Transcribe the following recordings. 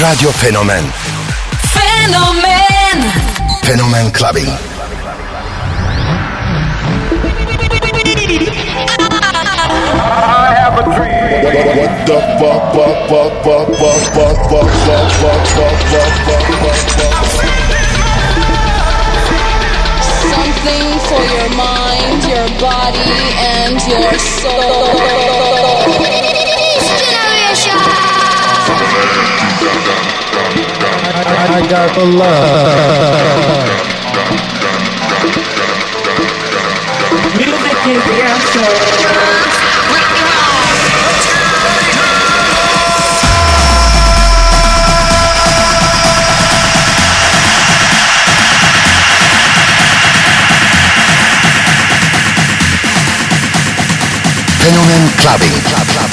Radio Fenomen Fenomen Fenomen Clubbing. What the fuck, fuck, fuck, fuck, fuck, fuck, fuck, fuck, fuck, fuck, fuck, fuck, fuck, fuck. Something for your mind, your body, and your soul. I got the love. Music is the answer. Fenomen Clubbing. Club, club.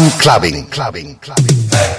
Fenomen Clubbing. Clubbing. Clubbing.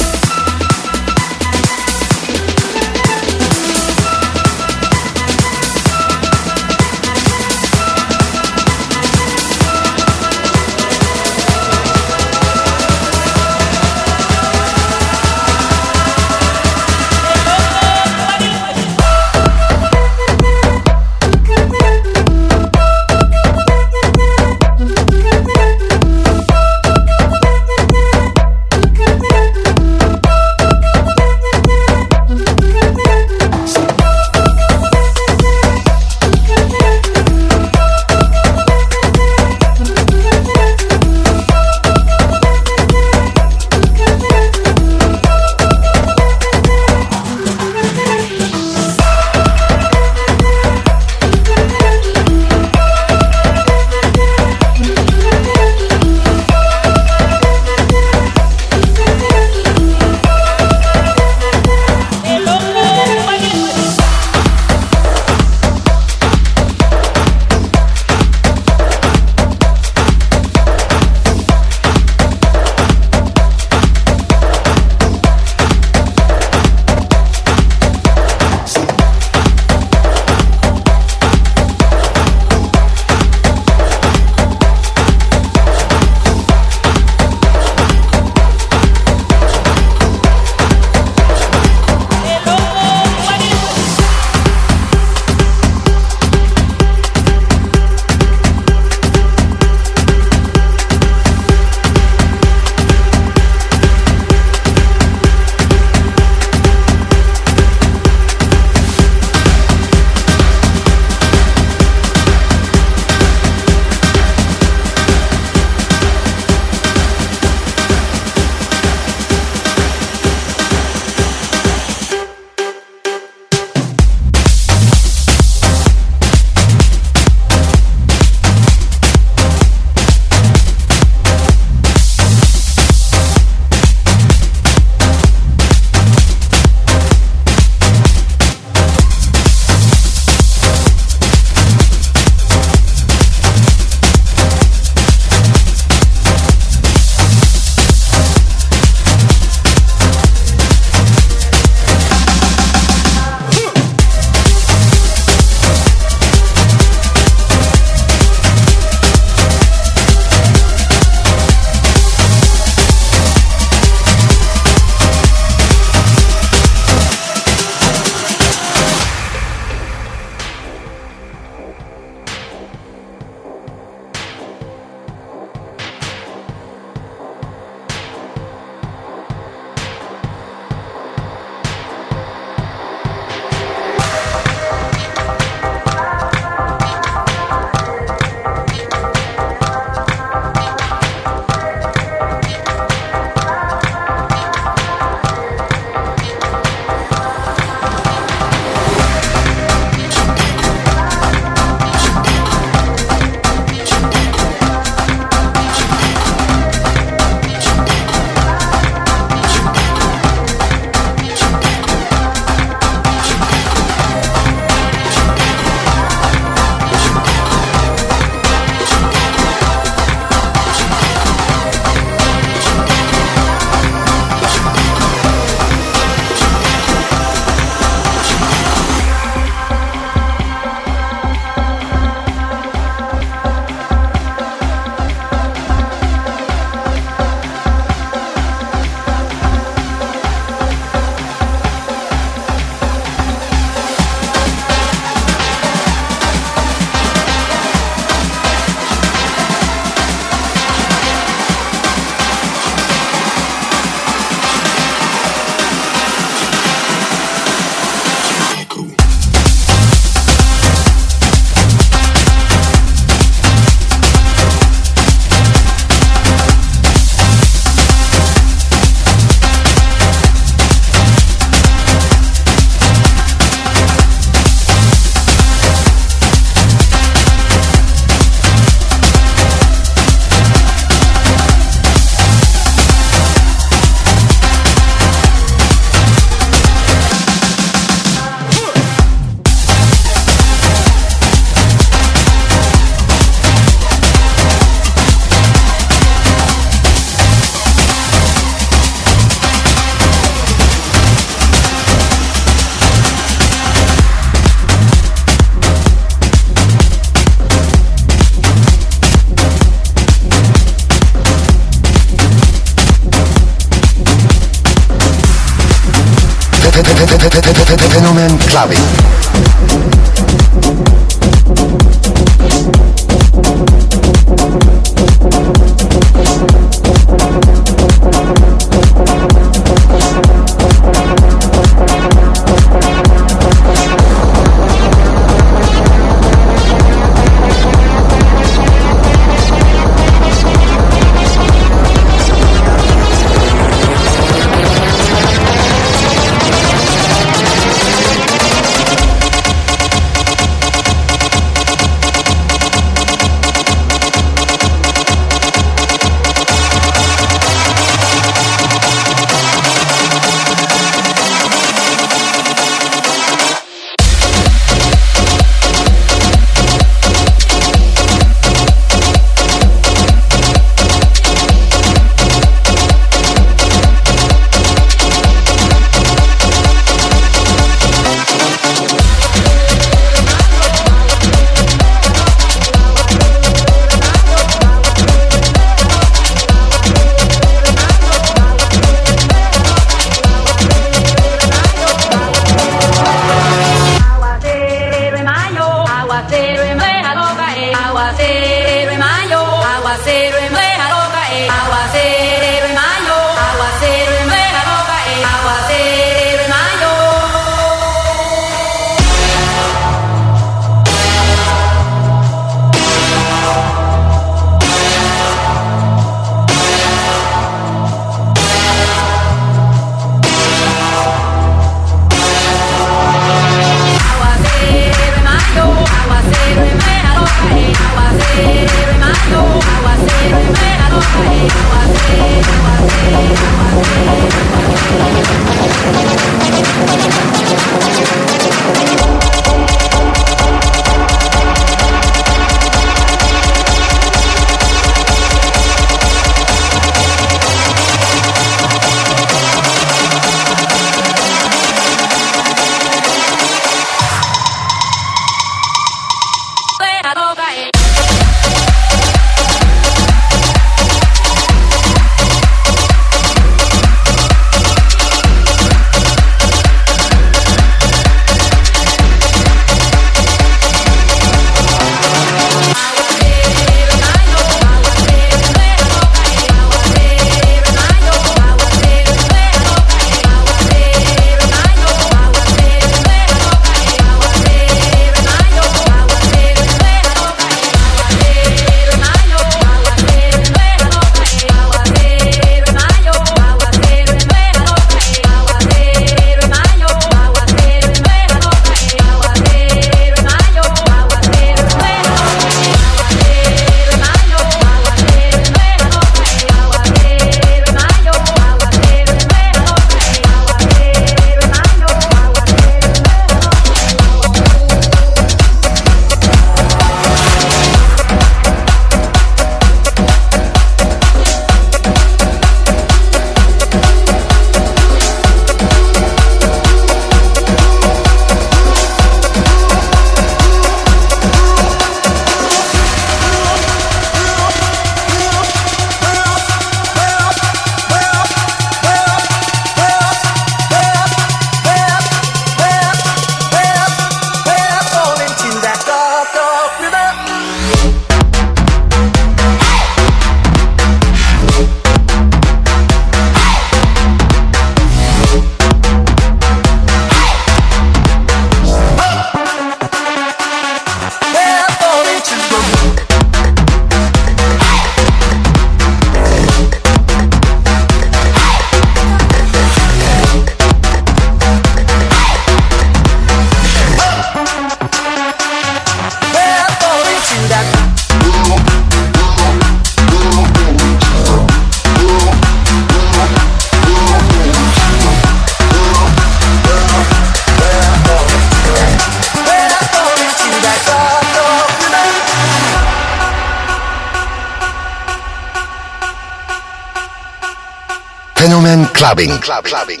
Clubbing. Club, clubbing.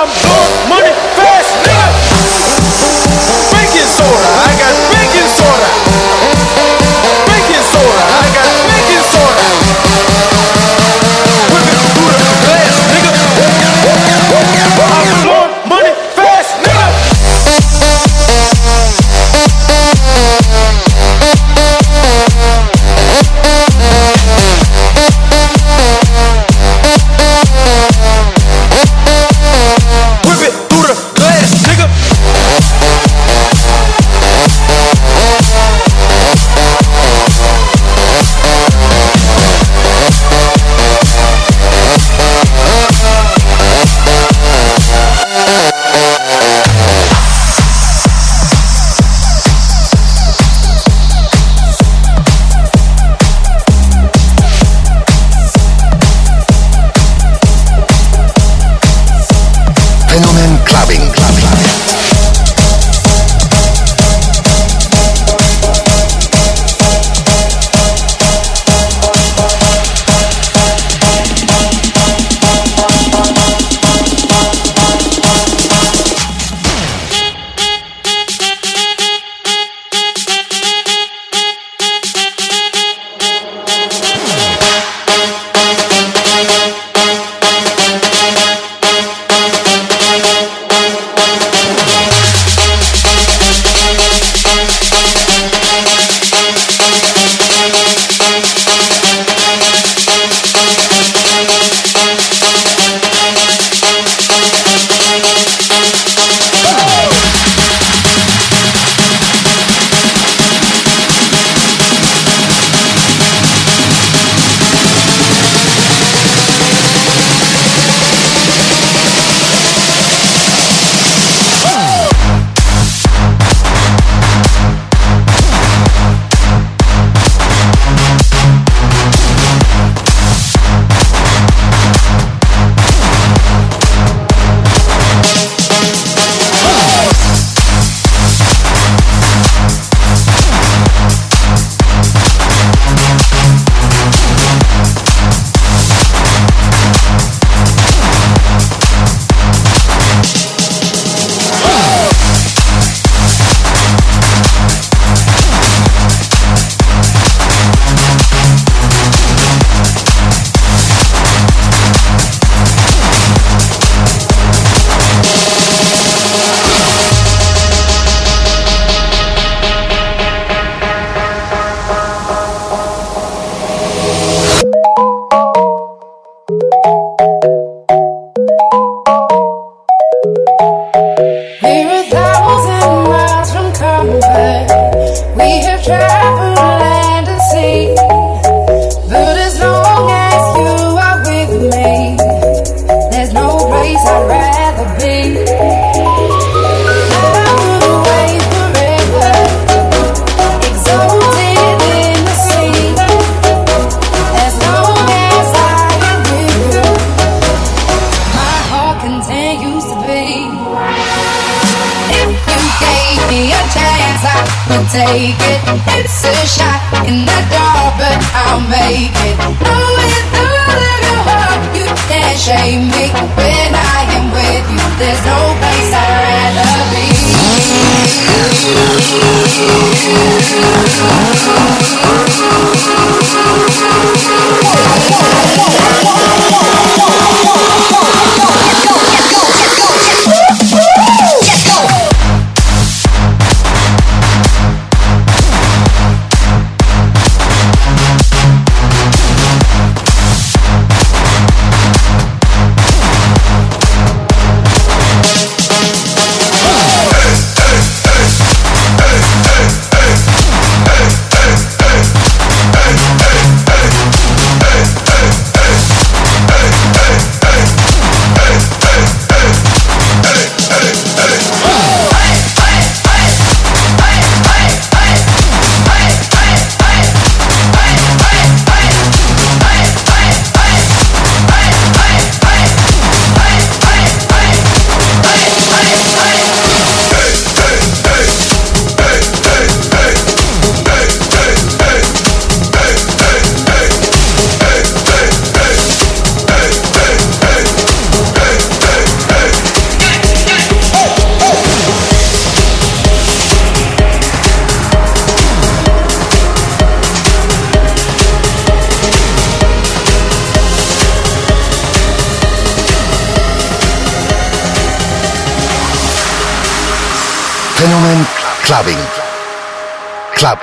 I'm blowing money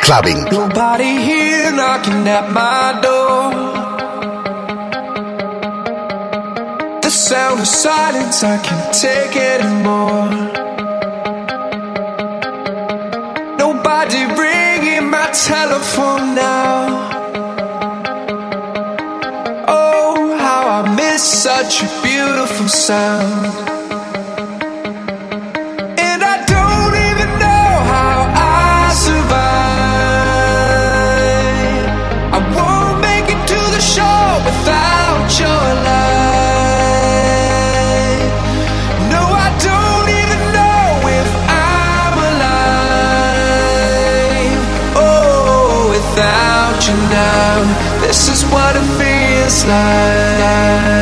clubbing. Nobody here knocking at my door. The sound of silence, I can't take it anymore. Nobody ringing my telephone now. Oh, how I miss such a beautiful sound. this life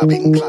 Clubbing.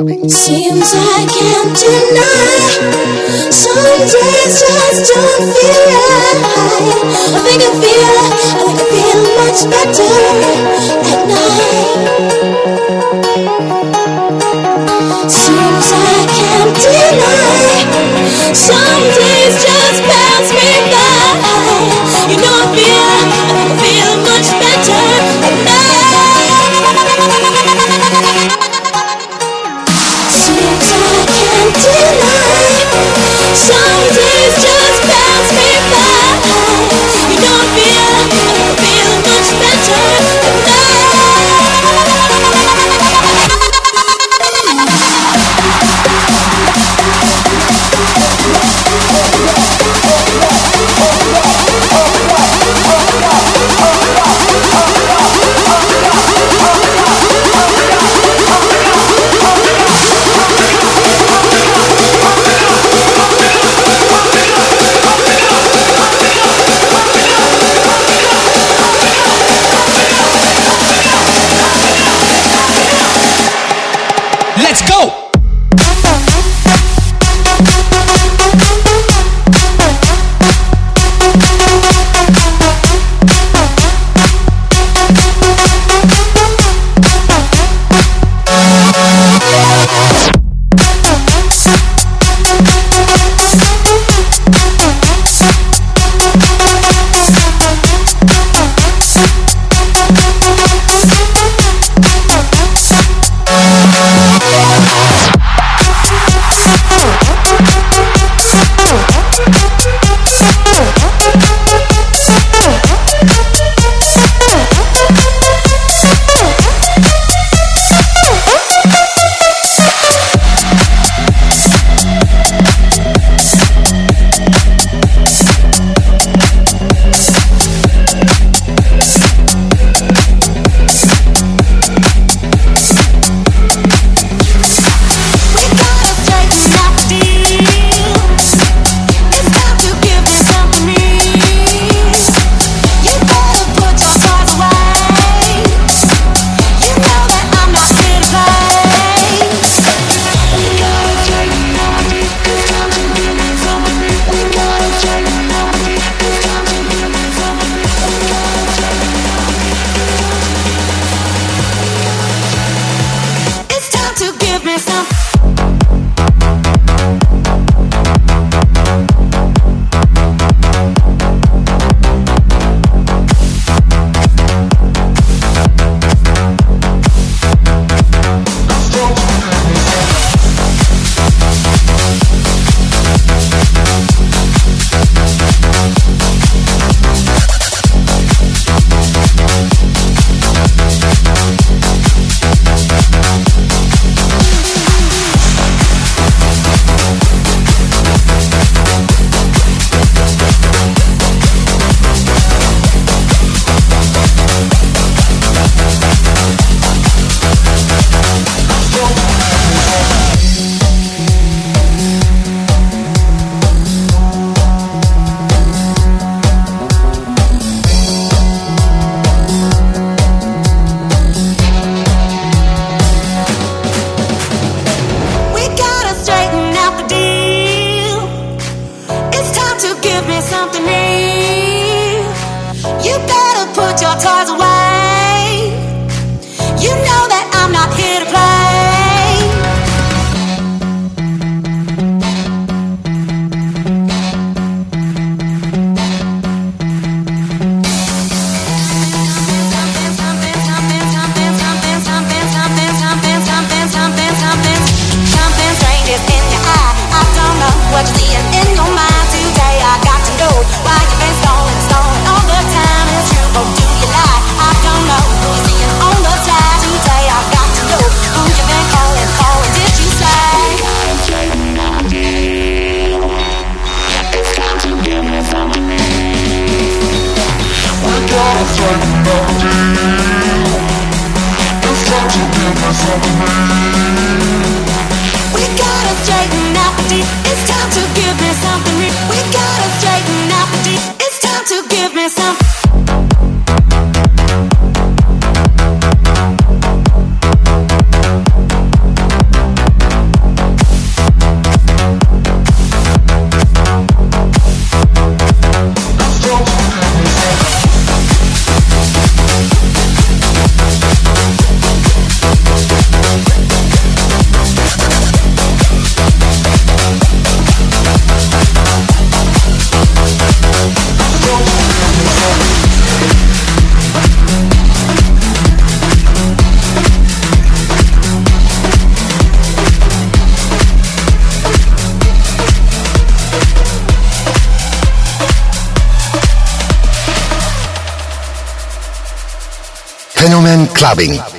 Fenomen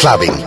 Clubbing.